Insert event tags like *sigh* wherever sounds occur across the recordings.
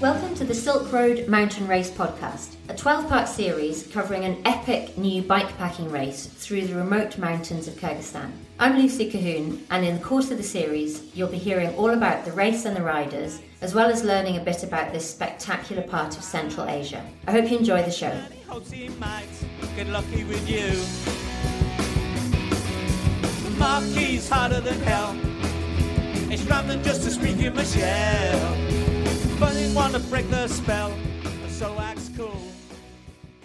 Welcome to the Silk Road Mountain Race podcast, a 12 part series covering an epic new bikepacking race through the remote mountains of Kyrgyzstan. I'm Lucy Colquhoun, and in the course of the series, you'll be hearing all about the race and the riders, as well as learning a bit about this spectacular part of Central Asia. I hope you enjoy the show. Get lucky with you. Marquis harder than hell. It's rather just a squeak in my shell. But he want to break the spell, so acts cool.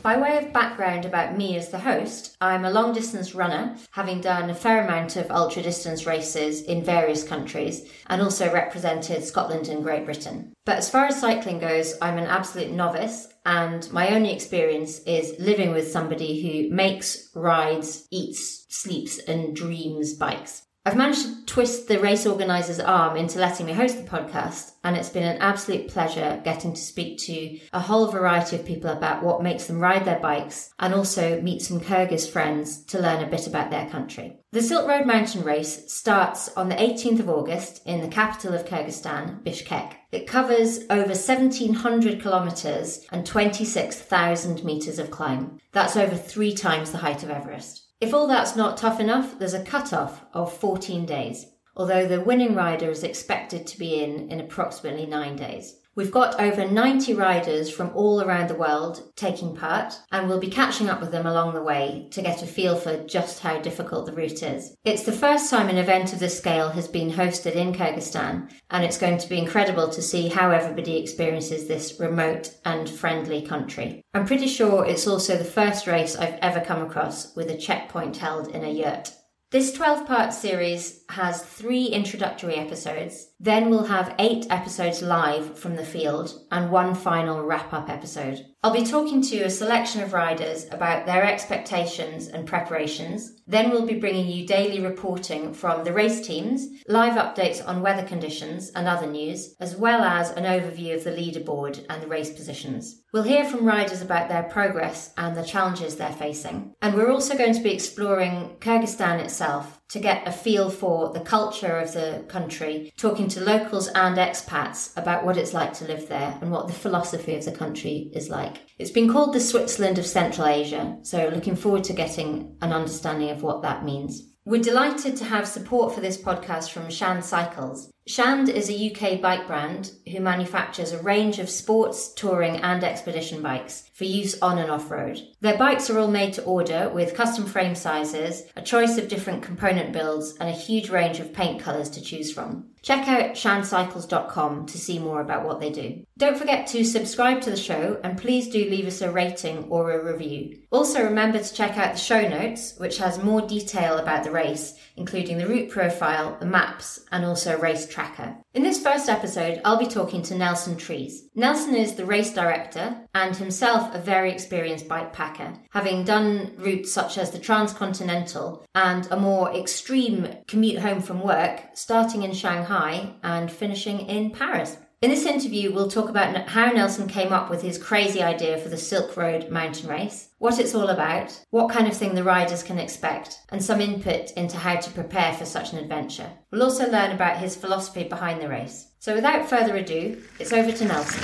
By way of background about me as the host, I'm a long distance runner, having done a fair amount of ultra distance races in various countries and also represented Scotland and Great Britain. But as far as cycling goes, I'm an absolute novice and my only experience is living with somebody who makes, rides, eats, sleeps, and dreams bikes. I've managed to twist the race organiser's arm into letting me host the podcast, and it's been an absolute pleasure getting to speak to a whole variety of people about what makes them ride their bikes and also meet some Kyrgyz friends to learn a bit about their country. The Silk Road Mountain Race starts on the 18th of August in the capital of Kyrgyzstan, Bishkek. It covers over 1700 kilometres and 26,000 metres of climb. That's over three times the height of Everest. If all that's not tough enough, there's a cut-off of 14 days, although the winning rider is expected to be in in approximately nine days. We've got over 90 riders from all around the world taking part, and we'll be catching up with them along the way to get a feel for just how difficult the route is. It's the first time an event of this scale has been hosted in Kyrgyzstan, and it's going to be incredible to see how everybody experiences this remote and friendly country. I'm pretty sure it's also the first race I've ever come across with a checkpoint held in a yurt. This 12 part series has three introductory episodes. Then we'll have eight episodes live from the field and one final wrap up episode. I'll be talking to a selection of riders about their expectations and preparations. Then we'll be bringing you daily reporting from the race teams, live updates on weather conditions and other news, as well as an overview of the leaderboard and the race positions. We'll hear from riders about their progress and the challenges they're facing. And we're also going to be exploring Kyrgyzstan itself to get a feel for the culture of the country, talking to locals and expats about what it's like to live there and what the philosophy of the country is like. It's been called the Switzerland of Central Asia, so looking forward to getting an understanding of what that means. We're delighted to have support for this podcast from Shand Cycles. Shand is a UK bike brand who manufactures a range of sports, touring, and expedition bikes for use on and off road. Their bikes are all made to order with custom frame sizes, a choice of different component builds, and a huge range of paint colours to choose from. Check out shandcycles.com to see more about what they do. Don't forget to subscribe to the show and please do leave us a rating or a review. Also remember to check out the show notes, which has more detail about the race, including the route profile, the maps, and also a race tracker. In this first episode, I'll be talking to Nelson Trees. Nelson is the race director and himself a very experienced bike packer, having done routes such as the Transcontinental and a more extreme commute home from work, starting in Shanghai and finishing in Paris. In this interview, we'll talk about how Nelson came up with his crazy idea for the Silk Road mountain race, what it's all about, what kind of thing the riders can expect, and some input into how to prepare for such an adventure. We'll also learn about his philosophy behind the race. So without further ado, it's over to Nelson.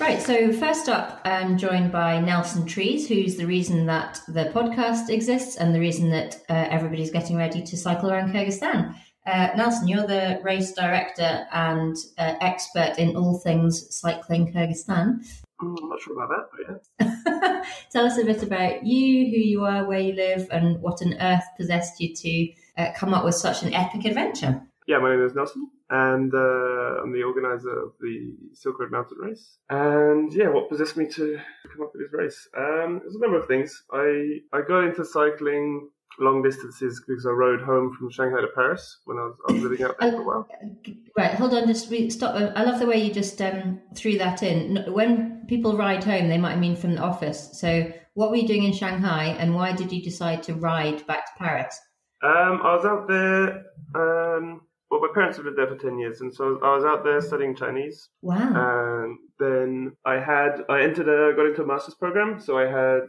Right, so first up, I'm joined by Nelson Trees, who's the reason that the podcast exists and the reason that uh, everybody's getting ready to cycle around Kyrgyzstan. Uh, Nelson, you're the race director and uh, expert in all things cycling Kyrgyzstan. I'm not sure about that, but yeah. *laughs* Tell us a bit about you, who you are, where you live, and what on earth possessed you to uh, come up with such an epic adventure. Yeah, my name is Nelson, and uh, I'm the organizer of the Silk Road Mountain Race. And yeah, what possessed me to come up with this race? Um, there's a number of things. I I got into cycling long distances because I rode home from Shanghai to Paris when I was, I was living out there for a while. Right, hold on, just re- stop. I love the way you just um, threw that in. When people ride home, they might mean from the office. So, what were you doing in Shanghai, and why did you decide to ride back to Paris? Um, I was out there. Um, well, my parents have lived there for 10 years, and so I was out there studying Chinese. Wow. And then I had, I entered a, got into a master's program, so I had,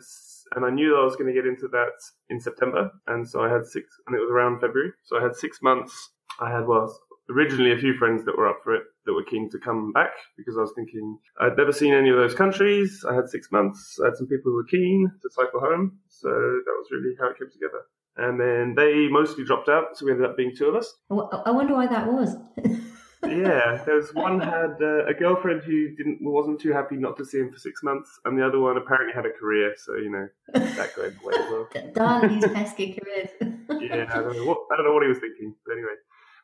and I knew I was going to get into that in September, and so I had six, and it was around February, so I had six months. I had, well, originally a few friends that were up for it that were keen to come back because I was thinking I'd never seen any of those countries. I had six months. I had some people who were keen to cycle home. So that was really how it came together. And then they mostly dropped out, so we ended up being two of us. I wonder why that was. *laughs* yeah, there was one had uh, a girlfriend who didn't wasn't too happy not to see him for six months, and the other one apparently had a career, so you know that going away as well. *laughs* Darn these pesky careers. *laughs* Yeah, I don't know what I don't know what he was thinking, but anyway.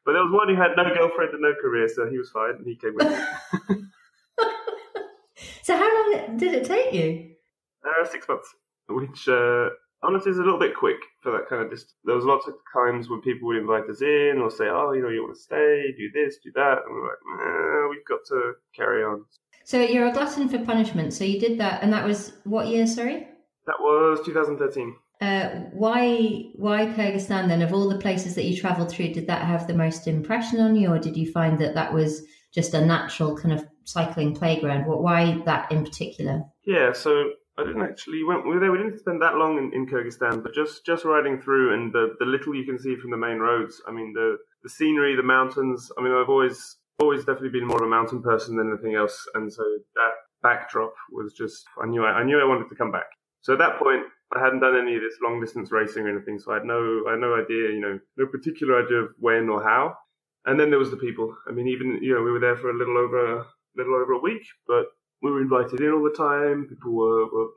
But there was one who had no girlfriend and no career, so he was fine, and he came with me. *laughs* so how long did it take you? Uh, six months, which uh, honestly is a little bit quick for that kind of distance. There was lots of times when people would invite us in or say, "Oh, you know, you want to stay, do this, do that," and we're like, nah, "We've got to carry on." So you're a glutton for punishment. So you did that, and that was what year? Sorry. That was 2013. Uh, why why Kyrgyzstan then? Of all the places that you travelled through, did that have the most impression on you, or did you find that that was just a natural kind of cycling playground? What why that in particular? Yeah, so I didn't actually went we were there. We didn't spend that long in, in Kyrgyzstan, but just just riding through and the the little you can see from the main roads. I mean the the scenery, the mountains. I mean I've always always definitely been more of a mountain person than anything else, and so that backdrop was just I knew I, I knew I wanted to come back. So at that point, I hadn't done any of this long distance racing or anything, so I had no I had no idea, you know, no particular idea of when or how. And then there was the people. I mean, even you know, we were there for a little over a little over a week, but we were invited in all the time. People were, were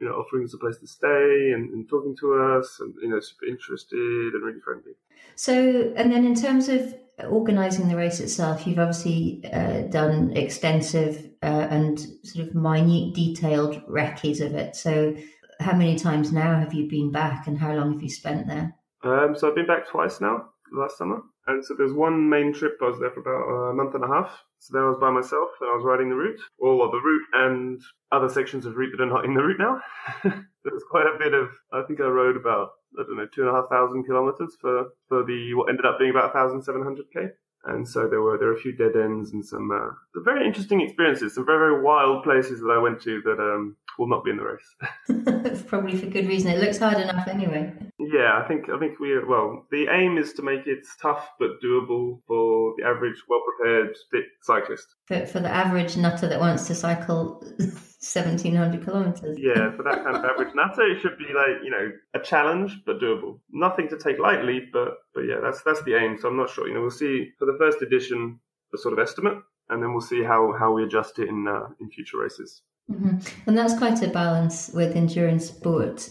you know, offering us a place to stay and, and talking to us, and you know, super interested and really friendly. So, and then in terms of organising the race itself, you've obviously uh, done extensive uh, and sort of minute, detailed recce's of it. So, how many times now have you been back, and how long have you spent there? Um, so I've been back twice now, last summer. And so there's one main trip. I was there for about a month and a half. So then I was by myself and I was riding the route, all of the route and other sections of route that are not in the route now. *laughs* There's quite a bit of. I think I rode about I don't know two and a half thousand kilometers for for the what ended up being about thousand seven hundred k. And so there were there were a few dead ends and some uh, very interesting experiences, some very very wild places that I went to that um, will not be in the race. *laughs* *laughs* Probably for good reason. It looks hard enough anyway. Yeah, I think I think we well the aim is to make it tough but doable for the average well prepared fit cyclist. For, for the average nutter that wants to cycle *laughs* 1700 kilometers. Yeah, for that kind of *laughs* average nutter, it should be like you know a challenge but doable. Nothing to take lightly, but but yeah, that's that's the aim. So I'm not sure. You know, we'll see for the first edition a sort of estimate, and then we'll see how how we adjust it in uh, in future races. Mm-hmm. And that's quite a balance with endurance sport,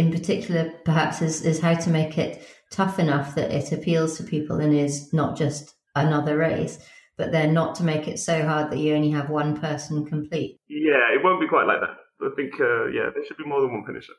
in particular, perhaps, is, is how to make it tough enough that it appeals to people and is not just another race, but then not to make it so hard that you only have one person complete. Yeah, it won't be quite like that. I think, uh, yeah, there should be more than one finisher.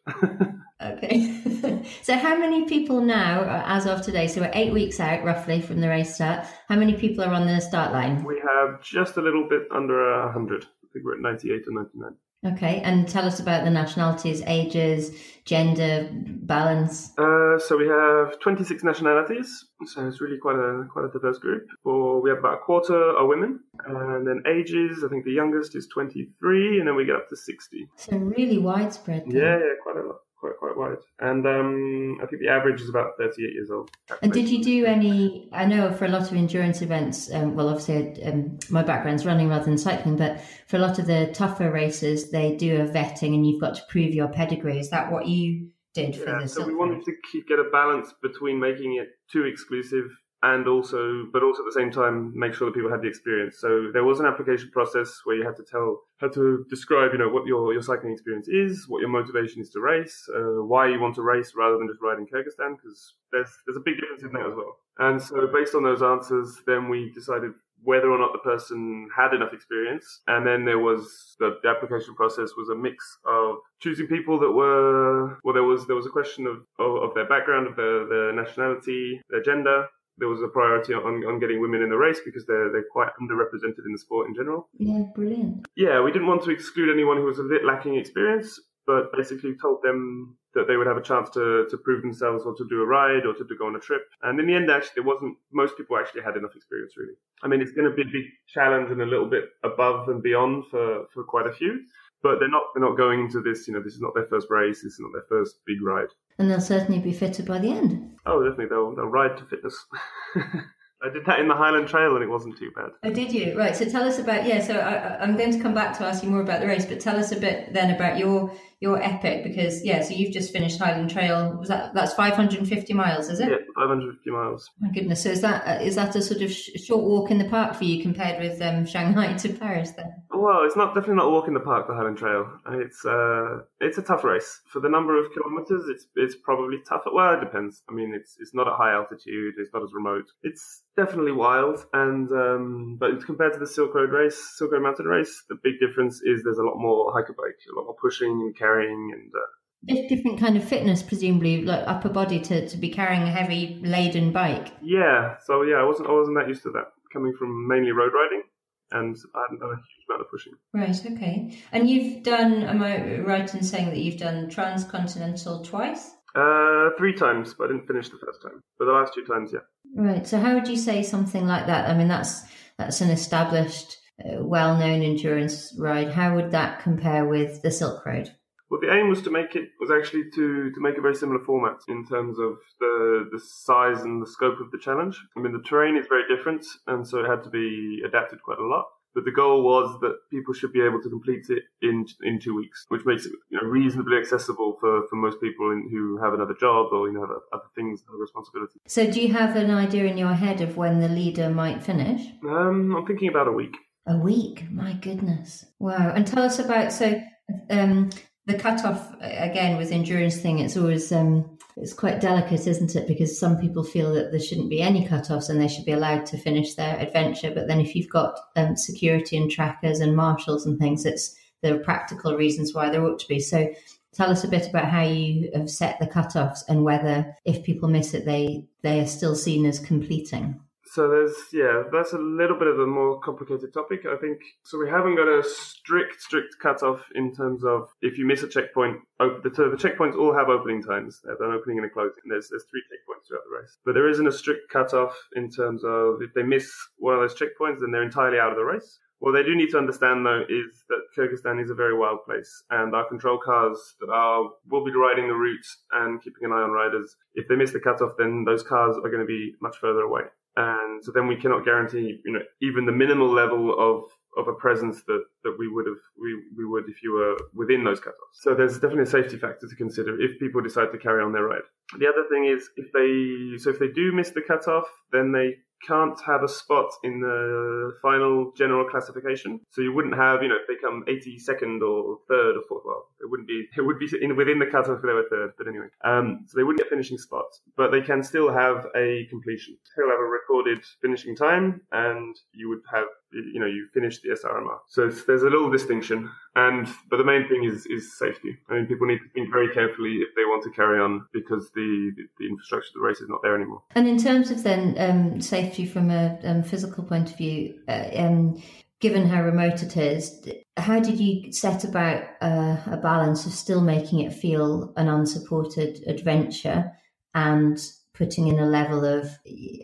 *laughs* okay. *laughs* so, how many people now, uh, as of today, so we're eight weeks out roughly from the race start, how many people are on the start line? We have just a little bit under 100. I think we're at 98 or 99. Okay, and tell us about the nationalities, ages, gender balance. Uh, so we have 26 nationalities, so it's really quite a quite a diverse group. For we have about a quarter are women, and then ages. I think the youngest is 23, and then we get up to 60. So really widespread. then. Yeah, yeah, quite a lot, quite quite wide. And um, I think the average is about 38 years old. And did you do any? I know for a lot of endurance events, um, well, obviously um, my background's running rather than cycling, but for a lot of the tougher races, they do a vetting, and you've got to prove your pedigree. Is that what you did for Yeah, the so we wanted to keep, get a balance between making it too exclusive and also, but also at the same time, make sure that people had the experience. So there was an application process where you had to tell, had to describe, you know, what your, your cycling experience is, what your motivation is to race, uh, why you want to race rather than just ride in Kyrgyzstan, because there's, there's a big difference in that as well. And so based on those answers, then we decided whether or not the person had enough experience. And then there was the, the application process was a mix of choosing people that were well there was there was a question of of, of their background, of their, their nationality, their gender. There was a priority on, on getting women in the race because they're they're quite underrepresented in the sport in general. Yeah, brilliant. Yeah, we didn't want to exclude anyone who was a bit lacking experience, but basically told them that they would have a chance to, to prove themselves or to do a ride or to, to go on a trip. And in the end, actually, there wasn't, most people actually had enough experience, really. I mean, it's going to be a big challenge and a little bit above and beyond for, for quite a few. But they're not they're not going into this, you know, this is not their first race, this is not their first big ride. And they'll certainly be fitter by the end. Oh, definitely, they'll, they'll ride to fitness. *laughs* I did that in the Highland Trail and it wasn't too bad. Oh, did you? Right. So tell us about yeah. So I, I'm going to come back to ask you more about the race, but tell us a bit then about your your epic because yeah. So you've just finished Highland Trail. Was that that's 550 miles? Is it? Yeah, 550 miles. My goodness. So is that uh, that a sort of sh- short walk in the park for you compared with um, Shanghai *laughs* to Paris then? Well, it's not definitely not a walk in the park. The Highland Trail. It's uh, it's a tough race for the number of kilometers. It's it's probably tough. Well, it depends. I mean, it's it's not at high altitude. It's not as remote. It's definitely wild, and um, but compared to the Silk Road race, Silk Road Mountain race, the big difference is there's a lot more hike-a-bike, a lot more pushing and carrying, and uh, different kind of fitness, presumably, like upper body to, to be carrying a heavy laden bike. yeah. So yeah, I wasn't I wasn't that used to that coming from mainly road riding, and I hadn't done a huge amount of pushing. Right. Okay. And you've done. Am I right in saying that you've done transcontinental twice? Uh, three times, but I didn't finish the first time. But the last two times, yeah. Right. So how would you say something like that? I mean, that's that's an established, uh, well-known endurance ride. How would that compare with the Silk Road? Well, the aim was to make it was actually to to make a very similar format in terms of the the size and the scope of the challenge. I mean, the terrain is very different, and so it had to be adapted quite a lot. But the goal was that people should be able to complete it in in two weeks, which makes it you know, reasonably accessible for, for most people in, who have another job or you know have other things, other responsibilities. So do you have an idea in your head of when the leader might finish? Um, I'm thinking about a week. A week. My goodness. Wow. And tell us about so um, the cutoff again with endurance thing. It's always um, it's quite delicate, isn't it? Because some people feel that there shouldn't be any cutoffs and they should be allowed to finish their adventure. But then if you've got um, security and trackers and marshals and things, it's there are practical reasons why there ought to be. So tell us a bit about how you have set the cutoffs and whether if people miss it, they they are still seen as completing. So there's yeah, that's a little bit of a more complicated topic. I think so. We haven't got a strict strict cutoff in terms of if you miss a checkpoint. op- The, the checkpoints all have opening times. They have an opening and a closing. There's there's three checkpoints throughout the race, but there isn't a strict cutoff in terms of if they miss one of those checkpoints, then they're entirely out of the race. What they do need to understand though is that Kyrgyzstan is a very wild place and our control cars that are will be riding the route and keeping an eye on riders. If they miss the cutoff, then those cars are going to be much further away. And so then we cannot guarantee, you know, even the minimal level of, of a presence that, that we would have, we, we would if you were within those cutoffs. So there's definitely a safety factor to consider if people decide to carry on their ride. The other thing is if they, so if they do miss the cutoff, then they can't have a spot in the final general classification. So you wouldn't have, you know, if they come 82nd or third or fourth, well, it wouldn't be, *laughs* it would be in, within the cutoff if they were third, but anyway. Um, so they wouldn't get finishing spots, but they can still have a completion. They'll have a recorded finishing time and you would have, you know, you finish the SRMR. So there's a little distinction. And, but the main thing is, is safety. I mean, people need to think very carefully if they want to carry on because the, the, the infrastructure of the race is not there anymore. And in terms of then um, safety from a um, physical point of view, uh, um, given how remote it is, how did you set about uh, a balance of still making it feel an unsupported adventure and putting in a level of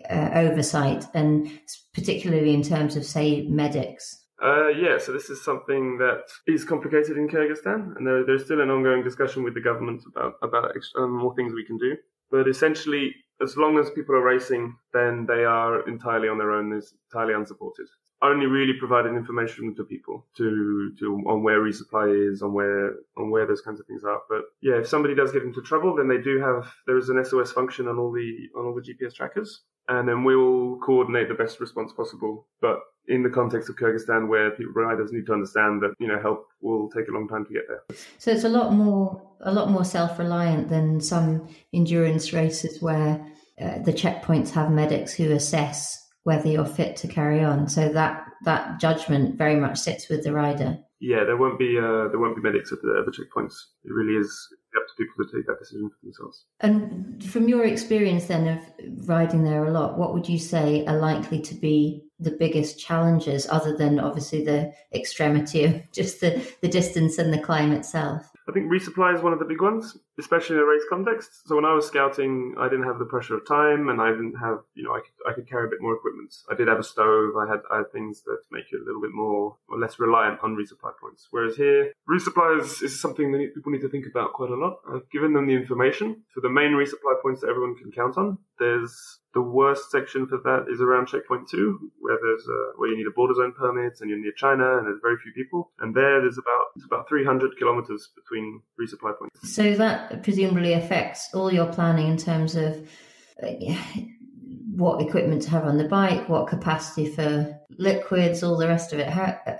uh, oversight, and particularly in terms of, say, medics? Uh, yeah, so this is something that is complicated in Kyrgyzstan, and there, there's still an ongoing discussion with the government about about um, more things we can do. But essentially, as long as people are racing, then they are entirely on their own, is entirely unsupported. Only really providing information to people to to on where resupply is, on where on where those kinds of things are. But yeah, if somebody does get into trouble, then they do have there is an SOS function on all the on all the GPS trackers, and then we will coordinate the best response possible. But in the context of Kyrgyzstan, where people, riders need to understand that you know help will take a long time to get there. So it's a lot more a lot more self reliant than some endurance races where uh, the checkpoints have medics who assess whether you're fit to carry on. So that that judgment very much sits with the rider. Yeah, there won't be uh, there won't be medics at the, at the checkpoints. It really is up to people to take that decision for themselves. And from your experience then of riding there a lot, what would you say are likely to be the biggest challenges, other than obviously the extremity of *laughs* just the, the distance and the climb itself? I think resupply is one of the big ones, especially in a race context. So when I was scouting, I didn't have the pressure of time, and I didn't have, you know, I could, I could carry a bit more equipment. I did have a stove. I had, I had things that make you a little bit more or less reliant on resupply points. Whereas here, resupply is, is something that people need to think about quite a lot. I've given them the information for the main resupply points that everyone can count on. There's the worst section for that is around checkpoint two, where there's a, where you need a border zone permit and you're near China and there's very few people. And there, there's about it's about 300 kilometers between resupply points. So that presumably affects all your planning in terms of uh, what equipment to have on the bike, what capacity for liquids, all the rest of it. How, uh,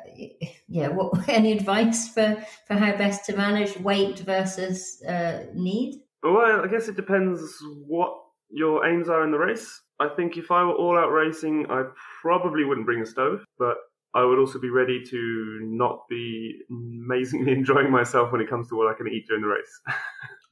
yeah, what *laughs* any advice for for how best to manage weight versus uh, need? Well, I guess it depends what your aims are in the race. I think if I were all out racing, I probably wouldn't bring a stove, but I would also be ready to not be amazingly *laughs* enjoying myself when it comes to what I can eat during the race. *laughs*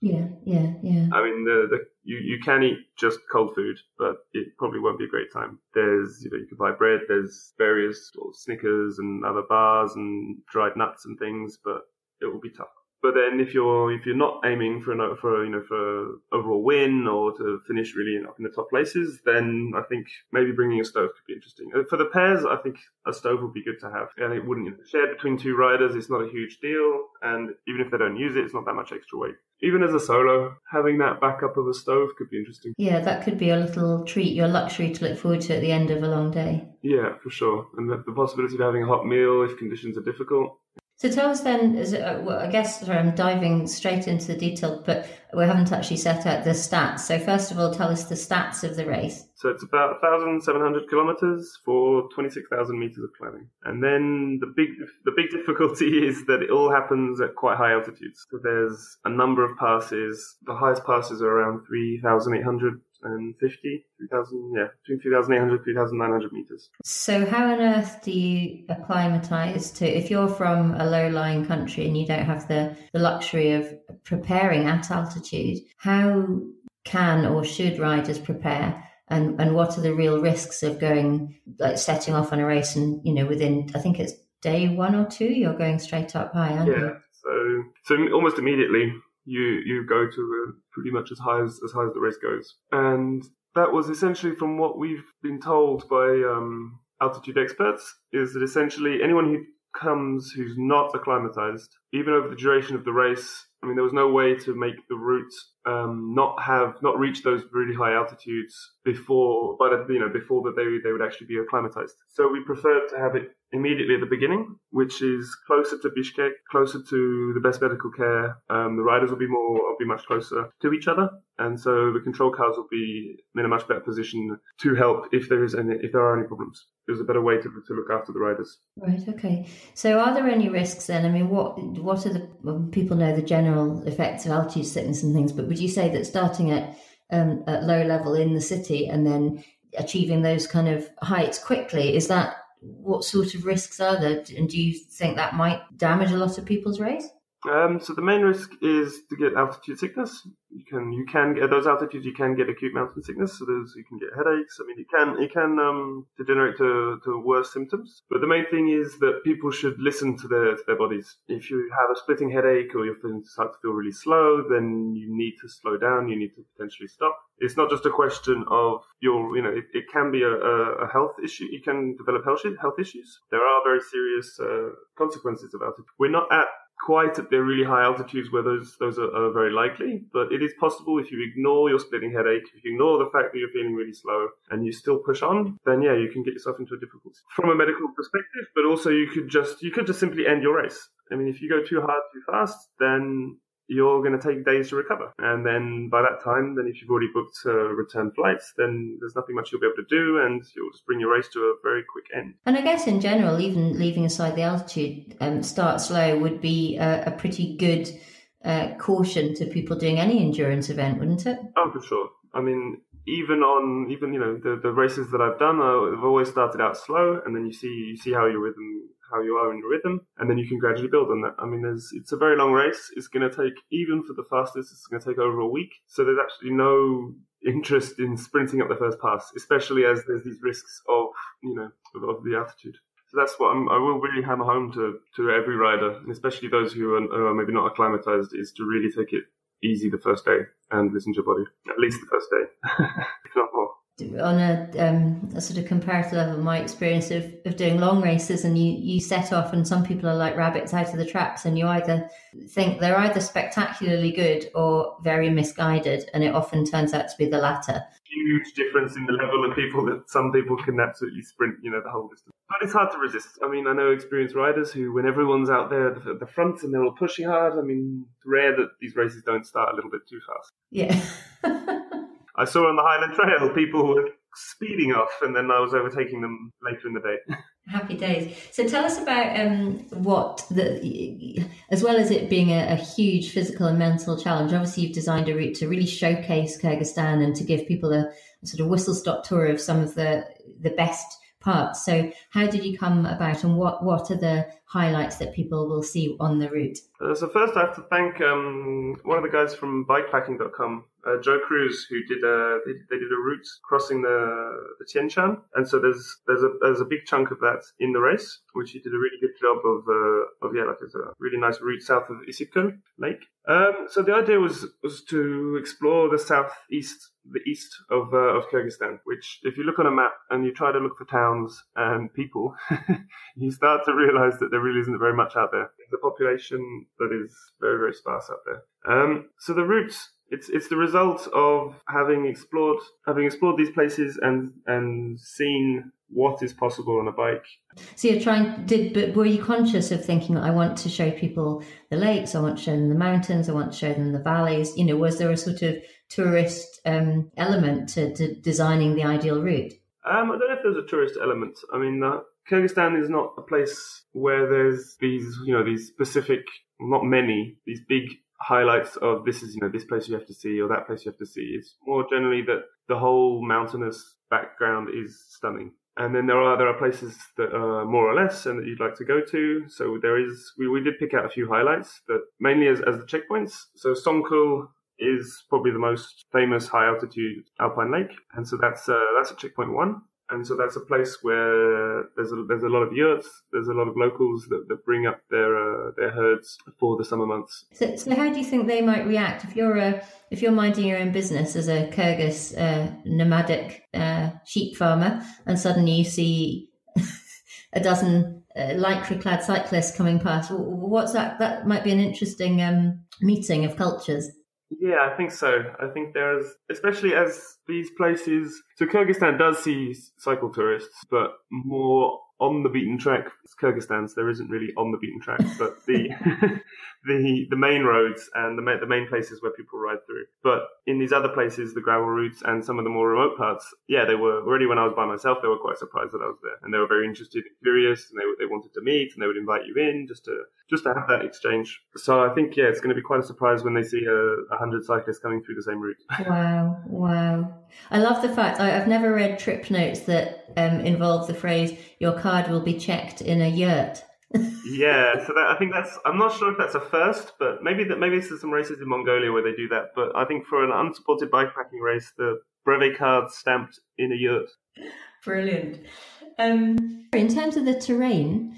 yeah, yeah, yeah. I mean, the, the you, you can eat just cold food, but it probably won't be a great time. There's, you know, you can buy bread, there's various sort of Snickers and other bars and dried nuts and things, but it will be tough. But then if you're if you're not aiming for an, for you know for overall win or to finish really up in the top places, then I think maybe bringing a stove could be interesting. Uh, for the pairs, I think a stove would be good to have. And it wouldn't you know, share between two riders. It's not a huge deal, and even if they don't use it, it's not that much extra weight. Even as a solo, having that backup of a stove could be interesting. Yeah, that could be a little treat, your luxury to look forward to at the end of a long day. Yeah, for sure. And the, the possibility of having a hot meal if conditions are difficult so tell us then, is it, uh, well, I guess sorry, I'm diving straight into the detail, but we haven't actually set out the stats. So first of all, tell us the stats of the race. So it's about 1,700 kilometers for 26,000 meters of climbing. And then the big, the big difficulty *laughs* is that it all happens at quite high altitudes. So there's a number of passes. The highest passes are around 3,800 and 50, 3,000, yeah, between 3,800 3,900 meters. So, how on earth do you acclimatise to, if you're from a low lying country and you don't have the, the luxury of preparing at altitude, how can or should riders prepare? And, and what are the real risks of going, like setting off on a race and, you know, within, I think it's day one or two, you're going straight up high, aren't yeah. you? So, so almost immediately you you go to pretty much as high as, as high as the race goes. And that was essentially from what we've been told by um, altitude experts is that essentially anyone who comes who's not acclimatized, even over the duration of the race, I mean, there was no way to make the route um, not have not reach those really high altitudes before, but you know, before that they they would actually be acclimatized. So we preferred to have it immediately at the beginning, which is closer to Bishkek, closer to the best medical care. Um, the riders will be more, will be much closer to each other, and so the control cars will be in a much better position to help if there is any, if there are any problems. There's a better way to, to look after the riders. Right. Okay. So, are there any risks then? I mean, what what are the well, people know the general effects of altitude sickness and things, but would you say that starting at um, at low level in the city and then achieving those kind of heights quickly is that what sort of risks are there? And do you think that might damage a lot of people's race? Um, so the main risk is to get altitude sickness. You can you can get those altitudes you can get acute mountain sickness. So there's you can get headaches. I mean it can it can um, degenerate to, to worse symptoms. But the main thing is that people should listen to their to their bodies. If you have a splitting headache or feeling start to feel really slow, then you need to slow down. You need to potentially stop. It's not just a question of your you know it, it can be a, a, health issue. You can develop health health issues. There are very serious uh, consequences about it. We're not at quite at the really high altitudes where those those are, are, very likely, but it is possible if you ignore your splitting headache, if you ignore the fact that you're feeling really slow, and you still push on, then yeah, you can get yourself into a difficulty from a medical perspective. But also, you could just you could just simply end your race. I mean, if you go too hard too fast, then you're going to take days to recover. And then by that time, then if you've already booked uh, return flights, then there's nothing much you'll be able to do, and you'll just bring your race to a very quick end. And I guess in general, even leaving aside the altitude, um, start slow would be a, a pretty good uh, caution to people doing any endurance event, wouldn't it? Oh, for sure. I mean, even on even you know the, the races that I've done, I've always started out slow, and then you see you see how your rhythm how you are in your rhythm, and then you can gradually build on that. I mean, there's it's a very long race. It's going to take even for the fastest, it's going to take over a week. So there's actually no *laughs* interest in sprinting up the first pass, especially as there's these risks of you know of, of the altitude. So that's what I'm, I will really hammer home to to every rider, and especially those who are, who are maybe not acclimatized, is to really take it easy the first day and listen to your body at least the first day, *laughs* if not more on a, um, a, sort of comparative level, my experience of, of doing long races, and you, you set off, and some people are like rabbits out of the traps, and you either think they're either spectacularly good or very misguided, and it often turns out to be the latter. Huge difference in the level of people that some people can absolutely sprint, you know, the whole distance. But it's hard to resist. I mean, I know experienced riders who, when everyone's out there at the front and they're all pushing hard, I mean, it's rare that these races don't start a little bit too fast. Yeah. *laughs* I saw on the Highland Trail people were speeding off, and then I was overtaking them later in the day. *laughs* Happy days. So tell us about um, what the, as well as it being a, a, huge physical and mental challenge. Obviously, you've designed a route to really showcase Kyrgyzstan and to give people a, a sort of whistle stop tour of some of the the best parts. So, how did you come about, and what what are the highlights that people will see on the route? Uh, so, first, I have to thank um, one of the guys from bikepacking.com uh, Joe Cruz, who did a they, they, did a route crossing the the Tian Shan, and so there's there's a there's a big chunk of that in the race, which he did a really good job of uh, of yeah, like it's a really nice route south of Issyk-Kul Lake. Um, so the idea was was to explore the southeast the east of uh, of Kyrgyzstan, which if you look on a map and you try to look for towns and people, *laughs* you start to realize that there really isn't very much out there. The population that is very very sparse out there. Um, so the route it's it's the result of having explored having explored these places and and seen what is possible on a bike. So you're trying did but were you conscious of thinking I want to show people the lakes, I want to show them the mountains, I want to show them the valleys. You know, was there a sort of tourist um, element to, to, designing the ideal route? Um, I don't know if there's a tourist element. I mean, uh, Kyrgyzstan is not a place where there's these, you know, these specific, not many, these big highlights of this is you know this place you have to see or that place you have to see. It's more generally that the whole mountainous background is stunning. And then there are there are places that are more or less and that you'd like to go to. So there is we, we did pick out a few highlights that mainly as, as the checkpoints. So Songkul is probably the most famous high altitude alpine lake, and so that's uh, that's a checkpoint one and so that's a place where there's a, there's a lot of yurts, there's a lot of locals that, that bring up their uh, their herds for the summer months. So, so how do you think they might react if you're a if you're minding your own business as a Kyrgyz uh, nomadic uh, sheep farmer, and suddenly you see *laughs* a dozen uh, lycra clad cyclists coming past? What's that? That might be an interesting um, meeting of cultures. Yeah, I think so. I think there's, especially as these places, so Kyrgyzstan does see cycle tourists, but more on the beaten track. It's Kyrgyzstan, so there isn't really on the beaten track, but the *laughs* the the main roads and the ma- the main places where people ride through. But in these other places, the gravel routes and some of the more remote parts, yeah, they were already when I was by myself, they were quite surprised that I was there, and they were very interested and curious, and they they wanted to meet, and they would invite you in just to just to have that exchange. So I think yeah, it's going to be quite a surprise when they see a, a hundred cyclists coming through the same route. Wow, wow! I love the fact I, have never read trip notes that um, involve the phrase "your card will be checked in a yurt." Yeah, so that, I think that's. I'm not sure if that's a first, but maybe that maybe there's some races in Mongolia where they do that. But I think for an unsupported bikepacking race, the brevet card stamped in a yurt. Brilliant. Um, in terms of the terrain,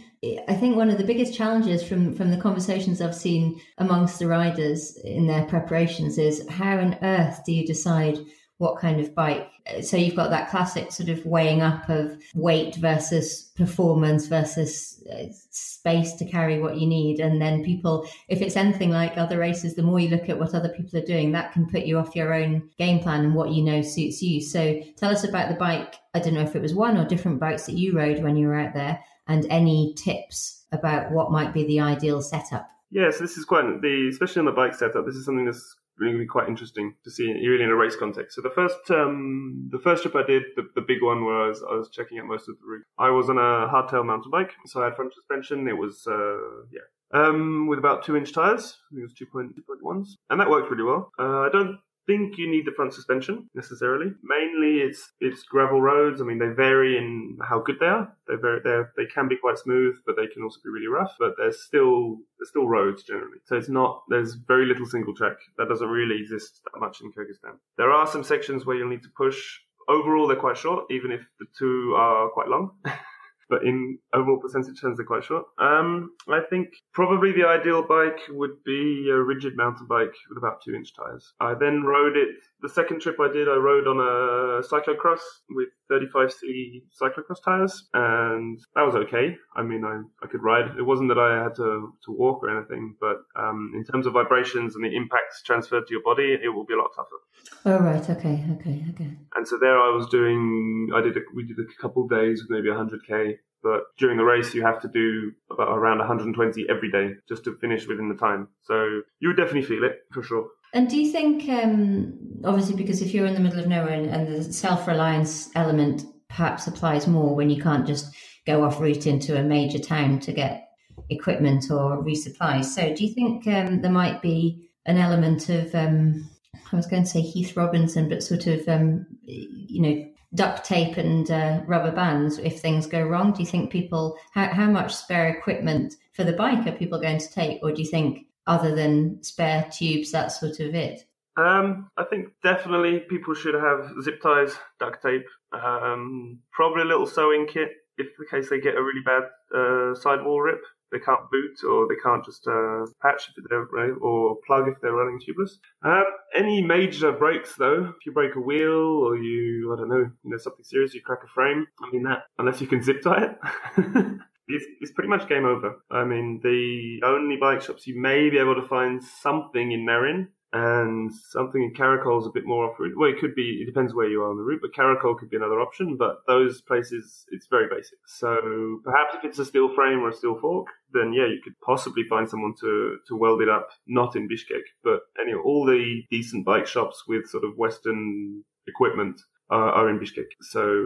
I think one of the biggest challenges from from the conversations I've seen amongst the riders in their preparations is how on earth do you decide what kind of bike. So you've got that classic sort of weighing up of weight versus performance versus uh, space to carry what you need. And then people, if it's anything like other races, the more you look at what other people are doing, that can put you off your own game plan and what you know suits you. So tell us about the bike. I don't know if it was one or different bikes that you rode when you were out there and any tips about what might be the ideal setup. Yes, this is quite the especially on the bike setup. This is something that's really going to be quite interesting to see really in a race context. So the first um, the first trip I did, the, the big one was, I was checking out most of the route, I was on a hardtail mountain bike, so I had front suspension. It was uh, yeah. Um, with about two inch tires, I think it was 2.2.1s, and that worked really well. Uh, I don't think you need the front suspension necessarily. Mainly, it's it's gravel roads. I mean, they vary in how good they are. They very they they can be quite smooth, but they can also be really rough. But there's still they're still roads generally. So it's not, there's very little single track. That doesn't really exist that much in Kyrgyzstan. There are some sections where you'll need to push. Overall, they're quite short, even if the two are quite long. *laughs* but in overall percentage terms, they're quite short. Um, I think probably the ideal bike would be a rigid mountain bike with about two inch tires. I then rode it. The second trip I did, I rode on a cyclocross with 35C cyclocross tires, and that was okay. I mean, I, I could ride. It wasn't that I had to, to walk or anything, but um, in terms of vibrations and the impacts transferred to your body, it will be a lot tougher. Oh right, okay, okay, okay. And so there I was doing. I did. A, we did a couple of days with maybe 100k but during the race you have to do about around 120 every day just to finish within the time. So you would definitely feel it for sure. And do you think, um, obviously, because if you're in the middle of nowhere and, and the self reliance element perhaps applies more when you can't just go off route into a major town to get equipment or resupply. So do you think um, there might be an element of, um, I was going to say Heath Robinson, but sort of, um, you know, duct tape and uh, rubber bands if things go wrong? Do you think people, how, how much spare equipment for the bike are people going to take? Or do you think other than spare tubes, that's sort of it? Um, I think definitely people should have zip ties, duct tape, um, probably a little sewing kit if in case they get a really bad uh, sidewall rip. They can't boot or they can't just uh, patch if they're or plug if they're running tubeless. Um, any major breaks though, if you break a wheel or you I don't know, you know something serious, you crack a frame. I mean that unless you can zip tie it. *laughs* it's, it's pretty much game over. I mean, the only bike shops you may be able to find something in Naryn and something in Karakol is a bit more off route. Well, it could be, it depends where you are on the route, but Karakol could be another option, but those places, it's very basic. So perhaps if it's a steel frame or a steel fork, then yeah, you could possibly find someone to, to weld it up, not in Bishkek. But anyway, all the decent bike shops with sort of Western equipment are, are in Bishkek. So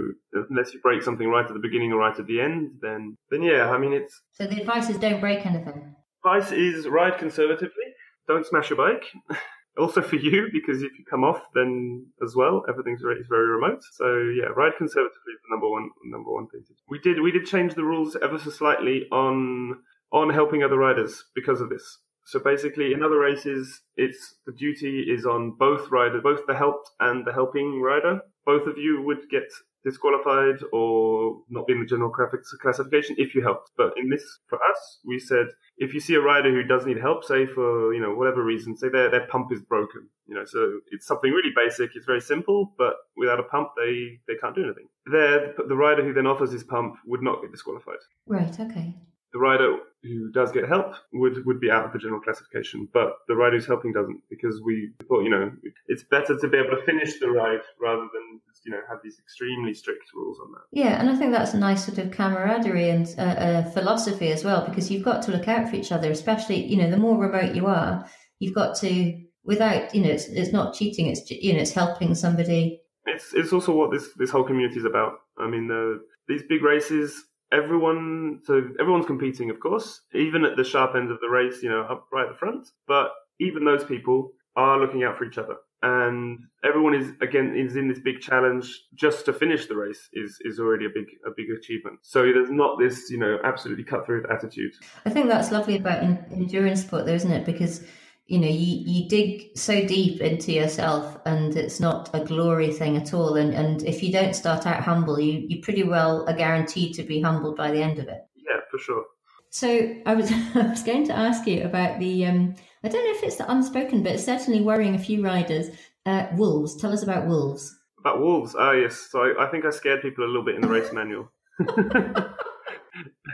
unless you break something right at the beginning or right at the end, then, then yeah, I mean, it's. So the advice is don't break anything. Advice is ride conservatively don't smash your bike. *laughs* also for you, because if you come off, then as well, everything's very, very remote. So yeah, ride conservatively is the number one number one thing. We did we did change the rules ever so slightly on on helping other riders because of this. So basically, in other races, it's the duty is on both riders, both the helped and the helping rider. Both of you would get disqualified or not be in the general classification if you helped. But in this, for us, we said if you see a rider who does need help, say for you know whatever reason, say their their pump is broken, you know, so it's something really basic. It's very simple, but without a pump, they they can't do anything. There, the rider who then offers his pump would not get disqualified. Right. Okay the rider who does get help would, would be out of the general classification, but the rider who's helping doesn't because we thought, you know, it's better to be able to finish the ride rather than you know, have these extremely strict rules on that. Yeah, and I think that's a nice sort of camaraderie and uh, uh, philosophy as well because you've got to look out for each other, especially, you know, the more remote you are, you've got to, without, you know, it's, it's not cheating, it's, you know, it's helping somebody. It's, it's also what this, this whole community is about. I mean, uh, these big races, everyone so everyone's competing of course even at the sharp end of the race you know up right at the front but even those people are looking out for each other and everyone is again is in this big challenge just to finish the race is is already a big a big achievement. So there's not this you know absolutely cutthroat attitude. I think that's lovely about endurance sport though isn't it? Because you know you, you dig so deep into yourself and it's not a glory thing at all. And and if you don't start out humble you you pretty well are guaranteed to be humbled by the end of it. Yeah for sure. So i was *laughs* i was going to ask you about the um i don't know if it's the unspoken but it's certainly worrying a few riders uh, wolves tell us about wolves about wolves ah yes so I, I think i scared people a little bit in the race manual *laughs*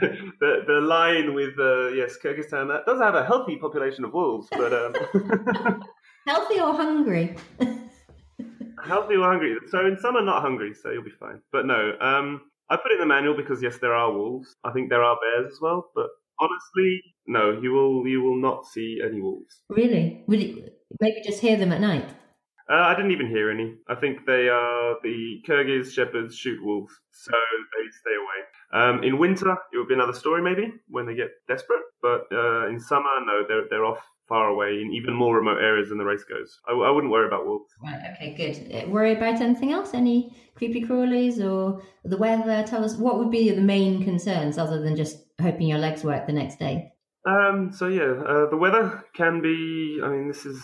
*laughs* the the line with uh, yes Kyrgyzstan that does have a healthy population of wolves, but um... *laughs* healthy or hungry? healthy or hungry. So in summer, not hungry, so you'll be fine. But no, um, I put it in the manual because yes, there are wolves. I think there are bears as well, but honestly, no, you will you will not see any wolves. Really? Will you maybe just hear them at night? Uh, I didn't even hear any. I think they are the Kyrgyz shepherds shoot wolves, so they stay away. Um, in winter, it would be another story maybe when they get desperate. But uh, in summer, no, they're they're off far away in even more remote areas than the race goes. I, I wouldn't worry about wolves. Right. Okay. Good. Uh, worry about anything else? Any creepy crawlies or the weather? Tell us what would be the main concerns other than just hoping your legs work the next day. Um, so yeah, uh, the weather can be. I mean, this is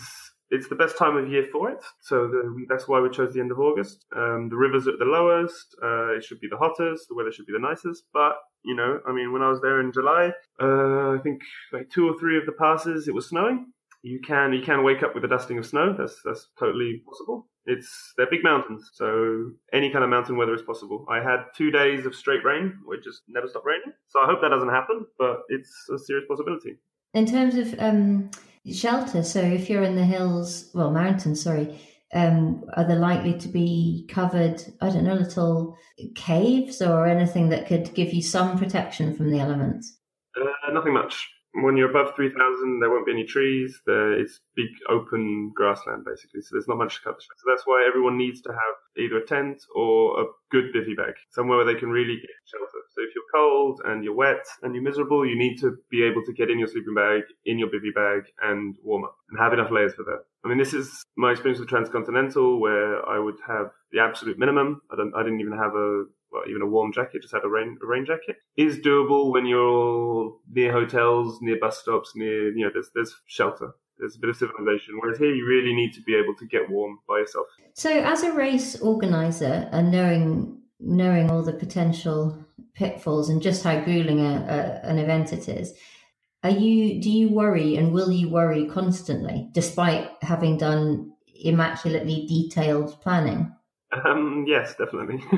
it's the best time of year for it. So the, that's why we chose the end of August. Um, the rivers are at the lowest. Uh, it should be the hottest. The weather should be the nicest. But you know, I mean, when I was there in July, uh, I think like two or three of the passes it was snowing. You can you can wake up with a dusting of snow. That's that's totally possible. It's they're big mountains, so any kind of mountain weather is possible. I had two days of straight rain, which just never stopped raining. So I hope that doesn't happen, but it's a serious possibility. In terms of um, shelter, so if you're in the hills, well, mountains, sorry, um, are there likely to be covered, I don't know, little caves or anything that could give you some protection from the elements? Uh, nothing much when you're above 3,000, there won't be any trees. There, it's big open grassland, basically. So there's not much to cover. So that's why everyone needs to have either a tent or a good bivy bag, somewhere where they can really get shelter. So if you're cold and you're wet and you're miserable, you need to be able to get in your sleeping bag, in your bivy bag, and warm up and have enough layers for that. I mean, this is my experience with Transcontinental, where I would have the absolute minimum. I don't, I didn't even have a well, even a warm jacket, just had a rain a rain jacket, is doable when you're near hotels, near bus stops, near you know there's there's shelter. There's a bit of civilization. Whereas here, you really need to be able to get warm by yourself. So, as a race organizer, and knowing knowing all the potential pitfalls and just how grueling a, a, an event it is, are you do you worry and will you worry constantly, despite having done immaculately detailed planning? Um, yes, definitely. *laughs*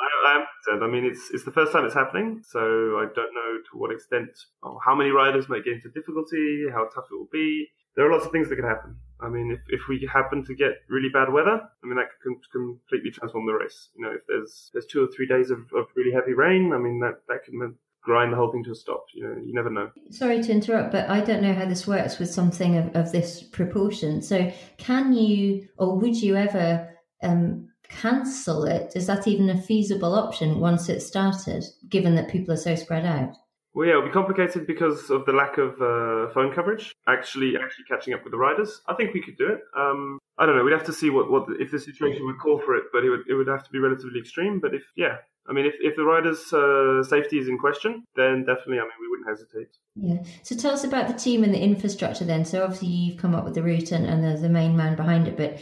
I, am concerned. I mean, it's it's the first time it's happening, so I don't know to what extent or how many riders might get into difficulty, how tough it will be. There are lots of things that can happen. I mean, if, if we happen to get really bad weather, I mean, that can completely transform the race. You know, if there's there's two or three days of, of really heavy rain, I mean, that, that can grind the whole thing to a stop. You know, you never know. Sorry to interrupt, but I don't know how this works with something of, of this proportion. So, can you or would you ever um, cancel it? Is that even a feasible option once it's started, given that people are so spread out? Well, yeah, it'll be complicated because of the lack of uh, phone coverage. Actually, actually catching up with the riders. I think we could do it. Um, I don't know. We'd have to see what, what if the situation would call for it, but it would it would have to be relatively extreme. But if yeah, I mean, if, if the riders' uh, safety is in question, then definitely, I mean, we wouldn't hesitate. Yeah. So tell us about the team and the infrastructure then. So obviously, you've come up with the route and, and there's the main man behind it, but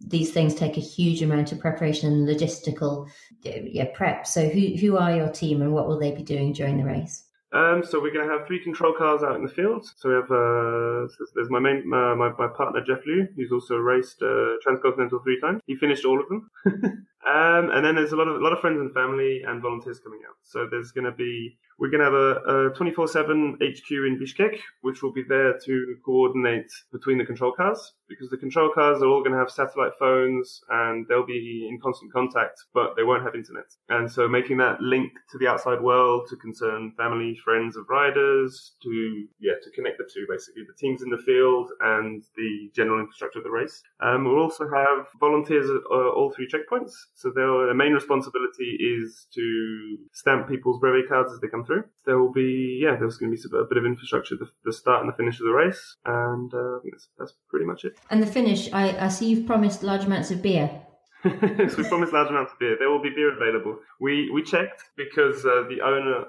these things take a huge amount of preparation and logistical yeah, prep. So who, who are your team and what will they be doing during the race? Um, so we're going to have three control cars out in the field. So we have uh, there's my main uh, my, my partner Jeff Liu, who's also raced uh, Transcontinental three times. He finished all of them. *laughs* um, and then there's a lot of a lot of friends and family and volunteers coming out. So there's going to be we're going to have a 24 7 HQ in Bishkek, which will be there to coordinate between the control cars because the control cars are all going to have satellite phones and they'll be in constant contact, but they won't have internet. And so making that link to the outside world to concern family, friends of riders, to, yeah, to connect the two basically, the teams in the field and the general infrastructure of the race. Um, we'll also have volunteers at uh, all three checkpoints. So their main responsibility is to stamp people's brevet cards as they come through through. There will be, yeah, there's going to be a bit of infrastructure, the, the start and the finish of the race, and uh, that's, that's pretty much it. And the finish, I, I see you've promised large amounts of beer. so *laughs* we promised large amounts of beer. There will be beer available. We we checked because uh, the owner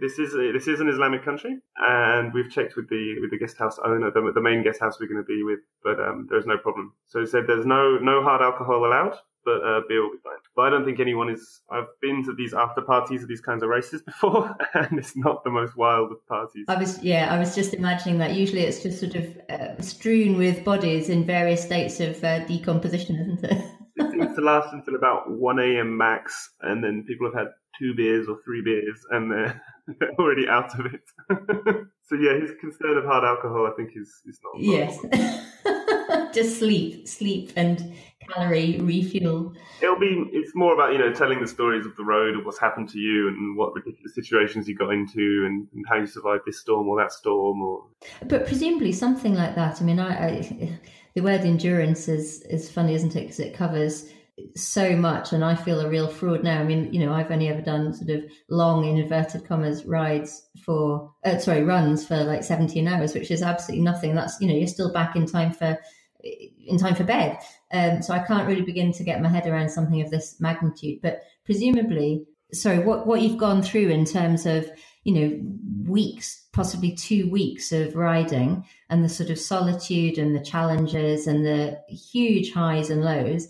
this is a, this is an Islamic country, and we've checked with the with the guest house owner, the, the main guest house we're going to be with, but um, there's no problem. So he said there's no no hard alcohol allowed, but uh, beer will be fine. But I don't think anyone is. I've been to these after parties of these kinds of races before, *laughs* and it's not the most wild of parties. I was, yeah, I was just imagining that. Usually, it's just sort of uh, strewn with bodies in various states of uh, decomposition, isn't it? it seems to last until about one a.m. max, and then people have had two beers or three beers, and they're, *laughs* they're already out of it. *laughs* so yeah, his concern of hard alcohol, I think, is is not. Yes, just sleep, sleep, and calorie refuel. It'll be. It's more about you know telling the stories of the road and what's happened to you and what ridiculous situations you got into and, and how you survived this storm or that storm or. But presumably something like that. I mean, I, I the word endurance is is funny, isn't it? Because it covers so much and I feel a real fraud now. I mean, you know, I've only ever done sort of long in inverted commas rides for uh, sorry, runs for like 17 hours, which is absolutely nothing. That's, you know, you're still back in time for in time for bed. Um, so I can't really begin to get my head around something of this magnitude. But presumably, sorry, what, what you've gone through in terms of you know, weeks, possibly two weeks of riding and the sort of solitude and the challenges and the huge highs and lows,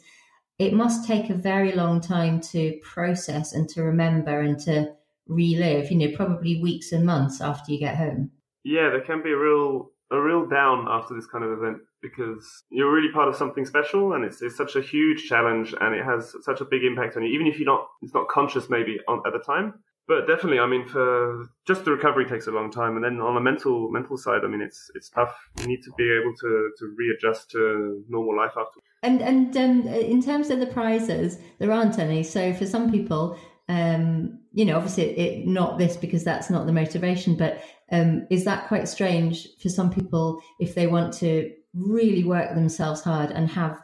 it must take a very long time to process and to remember and to relive, you know, probably weeks and months after you get home. Yeah, there can be a real a real down after this kind of event because you're really part of something special and it's, it's such a huge challenge and it has such a big impact on you even if you're not it's not conscious maybe on, at the time. But definitely i mean for just the recovery takes a long time and then on a mental mental side i mean it's it's tough. You need to be able to to readjust to normal life after. And and um, in terms of the prizes there aren't any. So for some people um, you know, obviously it, it, not this because that's not the motivation, but um, is that quite strange for some people if they want to really work themselves hard and have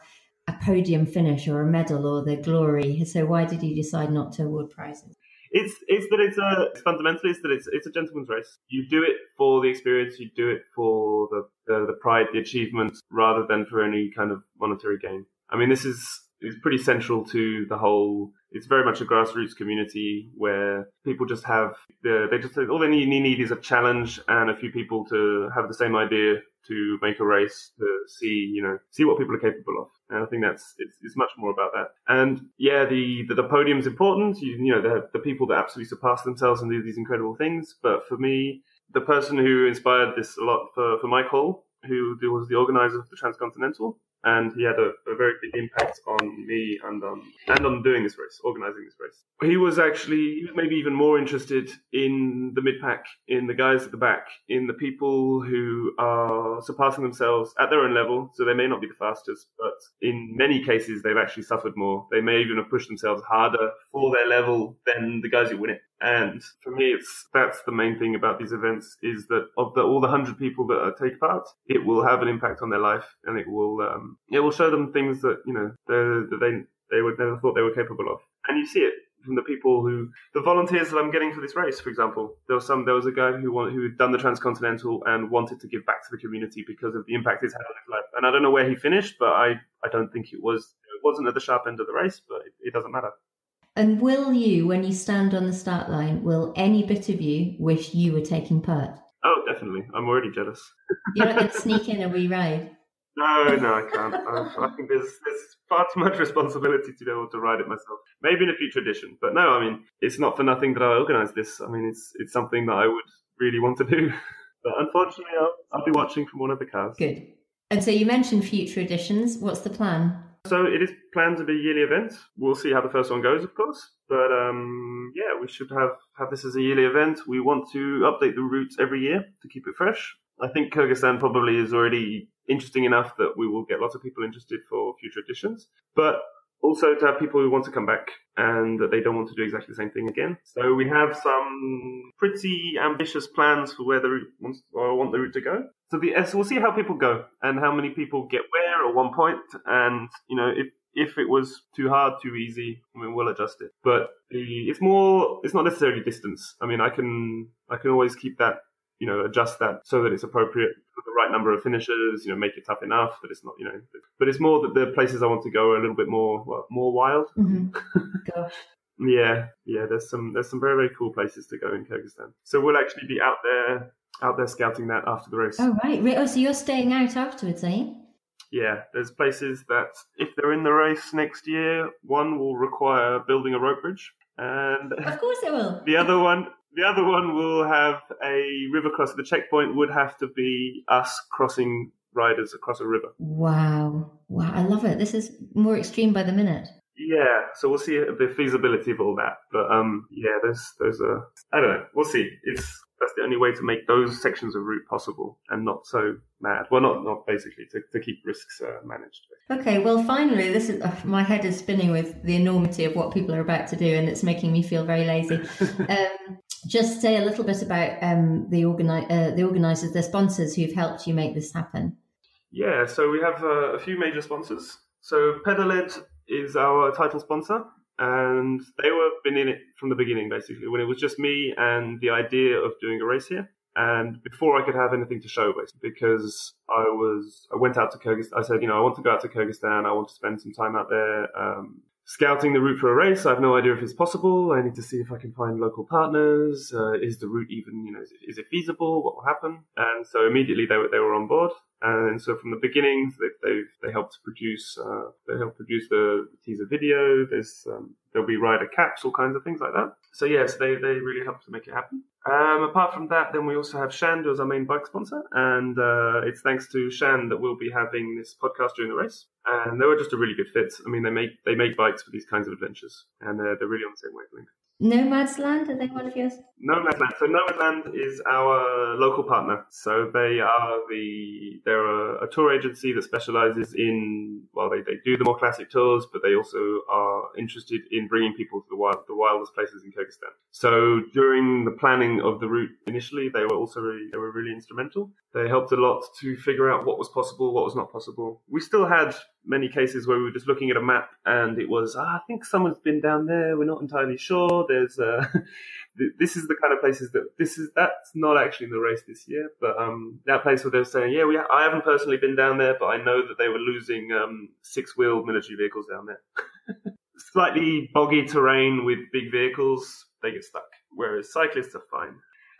a podium finish or a medal or the glory? So why did you decide not to award prizes? It's it's that it's a it's fundamentally it's that it's it's a gentleman's race. You do it for the experience. You do it for the, the the pride, the achievement, rather than for any kind of monetary gain. I mean, this is is pretty central to the whole. It's very much a grassroots community where people just have the, they just all they need, need is a challenge and a few people to have the same idea to make a race to see you know see what people are capable of. And I think that's it's, it's much more about that. And yeah, the the, the podium's important. You, you know the the people that absolutely surpass themselves and do these incredible things. But for me, the person who inspired this a lot for for Mike Hall, who was the organizer of the Transcontinental, and he had a, a, very big impact on me and on and on doing this race, organizing this race. He was actually maybe even more interested in the mid pack, in the guys at the back, in the people who are surpassing themselves at their own level. So they may not be the fastest, but in many cases they've actually suffered more. They may even have pushed themselves harder for their level than the guys who win it. And for me, it's that's the main thing about these events is that of the, all the hundred people that take part, it will have an impact on their life, and it will um, it will show them things that you know that they they would never thought they were capable of. And you see it from the people who the volunteers that I'm getting for this race. For example, there was some there was a guy who who had done the transcontinental and wanted to give back to the community because of the impact it's had on his life. And I don't know where he finished, but I I don't think it was it wasn't at the sharp end of the race, but it, it doesn't matter. And will you, when you stand on the start line, will any bit of you wish you were taking part? Oh, definitely. I'm already jealous. You're not going to sneak in a wee ride. No, no, I can't. I, I think there's there's far too much responsibility to be able to ride it myself. Maybe in a future edition, but no. I mean, it's not for nothing that I organised this. I mean, it's it's something that I would really want to do. *laughs* But unfortunately, I'll, I'll be watching from one of the cars. Good. And so you mentioned future editions. What's the plan? So it is planned to be a yearly event. We'll see how the first one goes, of course. But um, yeah, we should have, have this as a yearly event. We want to update the routes every year to keep it fresh. I think Kyrgyzstan probably is already interesting enough that we will get lots of people interested for future editions. But also to have people who want to come back and that they don't want to do exactly the same thing again. So we have some pretty ambitious plans for where the route wants or want the route to go. So the we'll see how people go and how many people get where at one point, and you know if if it was too hard, too easy, I mean we'll adjust it. But the it's more it's not necessarily distance. I mean I can I can always keep that you know, adjust that so that it's appropriate for the right number of finishers, you know, make it tough enough that it's not, you know, but it's more that the places I want to go are a little bit more, well, more wild. Mm-hmm. *laughs* Gosh. yeah, yeah, there's some, there's some very, very cool places to go in Kyrgyzstan. So we'll actually be out there, out there scouting that after the race. Oh, right. Oh, so you're staying out afterwards, eh? Yeah, there's places that if they're in the race next year, one will require building a rope bridge. And of course it will. The other one, the other one will have a river crossing. The checkpoint would have to be us crossing riders across a river. Wow. Wow. I love it. This is more extreme by the minute. Yeah, so we'll see the feasibility of all that. But um, yeah, there's there's a I don't know. We'll see. It's that's the only way to make those sections of route possible and not so mad. Well, not not basically to, to keep risks uh, managed. Okay, well, finally, this is uh, my head is spinning with the enormity of what people are about to do, and it's making me feel very lazy. *laughs* um, just say a little bit about um, the organi- uh, the organisers, the sponsors who've helped you make this happen. Yeah, so we have uh, a few major sponsors. So Pedaled is our title sponsor, and they were been in it from the beginning, basically, when it was just me and the idea of doing a race here. And before I could have anything to show, basically, because I was, I went out to Kyrgyzstan. I said, you know, I want to go out to Kyrgyzstan. I want to spend some time out there, um, scouting the route for a race. I have no idea if it's possible. I need to see if I can find local partners. Uh, is the route even, you know, is it, feasible? What will happen? And so immediately they were, they were on board. And so from the beginning, they they, they helped produce uh, they helped produce the teaser video. There's um, there'll be rider caps, all kinds of things like that. So yes, they they really helped to make it happen. Um, apart from that, then we also have Shand as our main bike sponsor, and uh, it's thanks to Shand that we'll be having this podcast during the race. And they were just a really good fit. I mean, they make they make bikes for these kinds of adventures, and they're, they're really on the same wavelength. Nomads Land, are they one of yours? Nomadland. So Nomadland is our local partner. So they are the they're a, a tour agency that specializes in well they, they do the more classic tours, but they also are interested in bringing people to the wild the wildest places in Kyrgyzstan. So during the planning of the route initially, they were also really, they were really instrumental. They helped a lot to figure out what was possible, what was not possible. We still had many cases where we were just looking at a map and it was, ah, I think someone's been down there. We're not entirely sure. There's, uh, *laughs* this is the kind of places that this is, that's not actually in the race this year, but, um, that place where they were saying, yeah, we, I haven't personally been down there, but I know that they were losing, um, six wheeled military vehicles down there. *laughs* Slightly boggy terrain with big vehicles, they get stuck. Whereas cyclists are fine.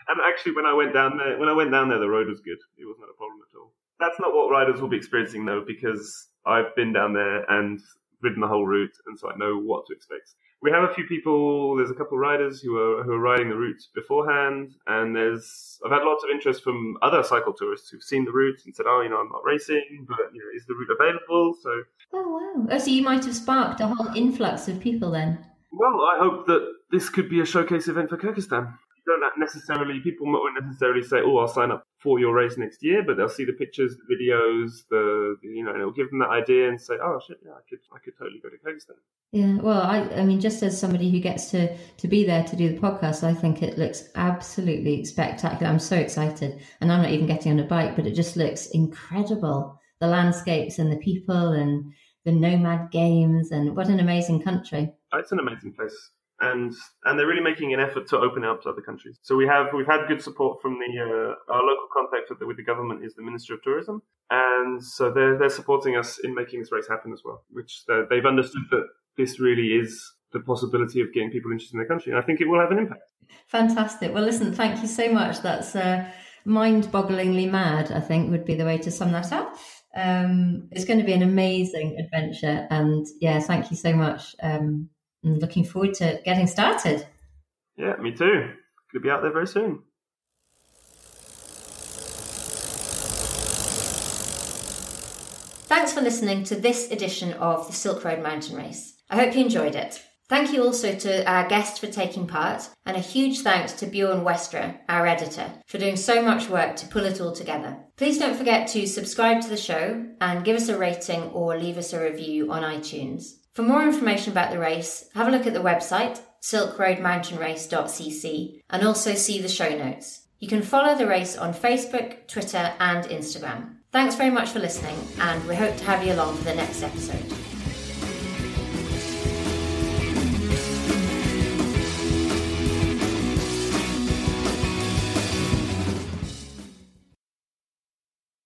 And actually, when I went down there, when I went down there, the road was good. It was not a problem at all. That's not what riders will be experiencing though, because I've been down there and ridden the whole route, and so I know what to expect. We have a few people. There's a couple of riders who are who are riding the route beforehand, and there's I've had lots of interest from other cycle tourists who've seen the route and said, "Oh, you know, I'm not racing, but you know, is the route available?" So, Oh wow! Oh, so you might have sparked a whole influx of people then. well, I hope that this could be a showcase event for Kyrgyzstan. You don't necessarily people won't necessarily say, "Oh, I'll sign up for your race next year," but they'll see the pictures, the videos, the you know, and it'll give them that idea and say, "Oh shit, yeah, I could, I could totally go to Kyrgyzstan." Yeah, well, I, I mean, just as somebody who gets to to be there to do the podcast, I think it looks absolutely spectacular. I'm so excited, and I'm not even getting on a bike, but it just looks incredible. The landscapes and the people and the nomad games, and what an amazing country. Oh, it's an amazing place. And and they're really making an effort to open it up to other countries. So we have we've had good support from the uh, our local contact with the, with the government is the Ministry of Tourism, and so they're they're supporting us in making this race happen as well. Which they've understood that this really is the possibility of getting people interested in their country, and I think it will have an impact. Fantastic. Well, listen, thank you so much. That's uh, mind-bogglingly mad. I think would be the way to sum that up. Um, it's going to be an amazing adventure, and yeah, thank you so much. Um, I'm looking forward to getting started. Yeah, me too. Going to be out there very soon. Thanks for listening to this edition of the Silk Road Mountain Race. I hope you enjoyed it. Thank you also to our guest for taking part, and a huge thanks to Bjorn Westra, our editor, for doing so much work to pull it all together. Please don't forget to subscribe to the show and give us a rating or leave us a review on iTunes. For more information about the race, have a look at the website, silkroadmountainrace.cc, and also see the show notes. You can follow the race on Facebook, Twitter, and Instagram. Thanks very much for listening, and we hope to have you along for the next episode.